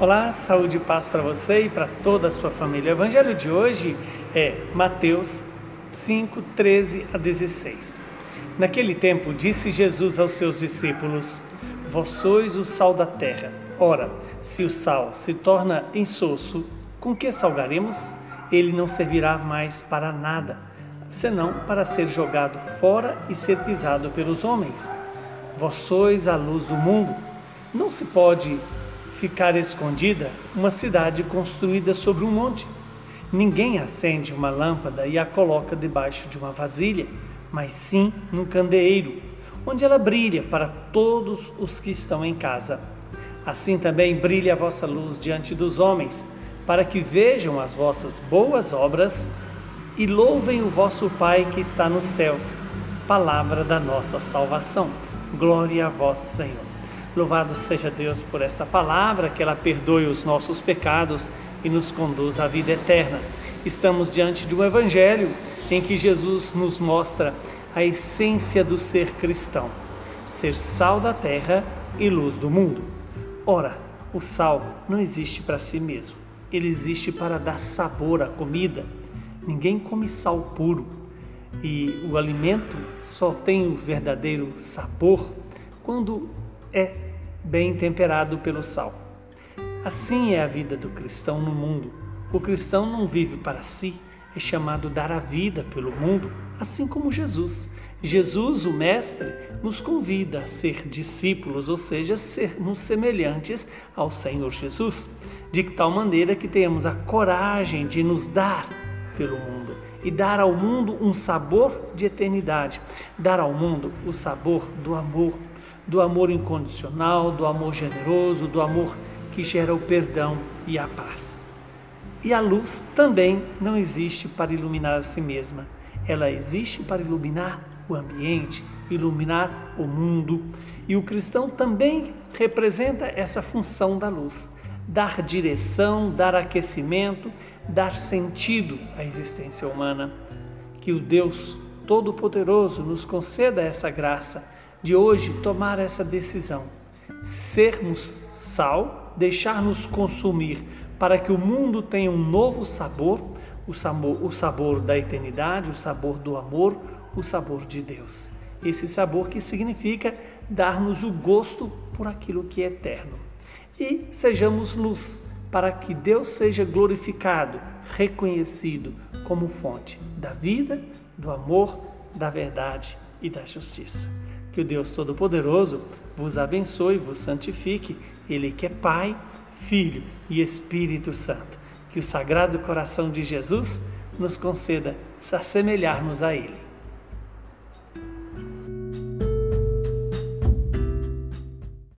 Olá, saúde e paz para você e para toda a sua família. O evangelho de hoje é Mateus 5, 13 a 16. Naquele tempo, disse Jesus aos seus discípulos: Vós sois o sal da terra. Ora, se o sal se torna insosso, com que salgaremos? Ele não servirá mais para nada, senão para ser jogado fora e ser pisado pelos homens. Vós sois a luz do mundo. Não se pode ficar escondida uma cidade construída sobre um monte. Ninguém acende uma lâmpada e a coloca debaixo de uma vasilha, mas sim num candeeiro, onde ela brilha para todos os que estão em casa. Assim também brilha a vossa luz diante dos homens, para que vejam as vossas boas obras e louvem o vosso Pai que está nos céus. Palavra da nossa salvação. Glória a vós, Senhor. Louvado seja Deus por esta palavra, que ela perdoe os nossos pecados e nos conduz à vida eterna. Estamos diante de um evangelho em que Jesus nos mostra a essência do ser cristão: ser sal da terra e luz do mundo. Ora, o sal não existe para si mesmo, ele existe para dar sabor à comida. Ninguém come sal puro e o alimento só tem o verdadeiro sabor quando é bem temperado pelo sal. Assim é a vida do cristão no mundo. O cristão não vive para si, é chamado dar a vida pelo mundo, assim como Jesus. Jesus, o Mestre, nos convida a ser discípulos, ou seja, sermos semelhantes ao Senhor Jesus, de tal maneira que tenhamos a coragem de nos dar pelo mundo e dar ao mundo um sabor de eternidade, dar ao mundo o sabor do amor do amor incondicional, do amor generoso, do amor que gera o perdão e a paz. E a luz também não existe para iluminar a si mesma, ela existe para iluminar o ambiente, iluminar o mundo. E o cristão também representa essa função da luz, dar direção, dar aquecimento, dar sentido à existência humana. Que o Deus Todo-Poderoso nos conceda essa graça de hoje tomar essa decisão. Sermos sal, deixar-nos consumir para que o mundo tenha um novo sabor, o sabor, o sabor da eternidade, o sabor do amor, o sabor de Deus. Esse sabor que significa dar-nos o gosto por aquilo que é eterno. E sejamos luz para que Deus seja glorificado, reconhecido como fonte da vida, do amor, da verdade e da justiça. Que o Deus Todo-Poderoso vos abençoe, vos santifique, Ele que é Pai, Filho e Espírito Santo. Que o Sagrado Coração de Jesus nos conceda se assemelharmos a Ele.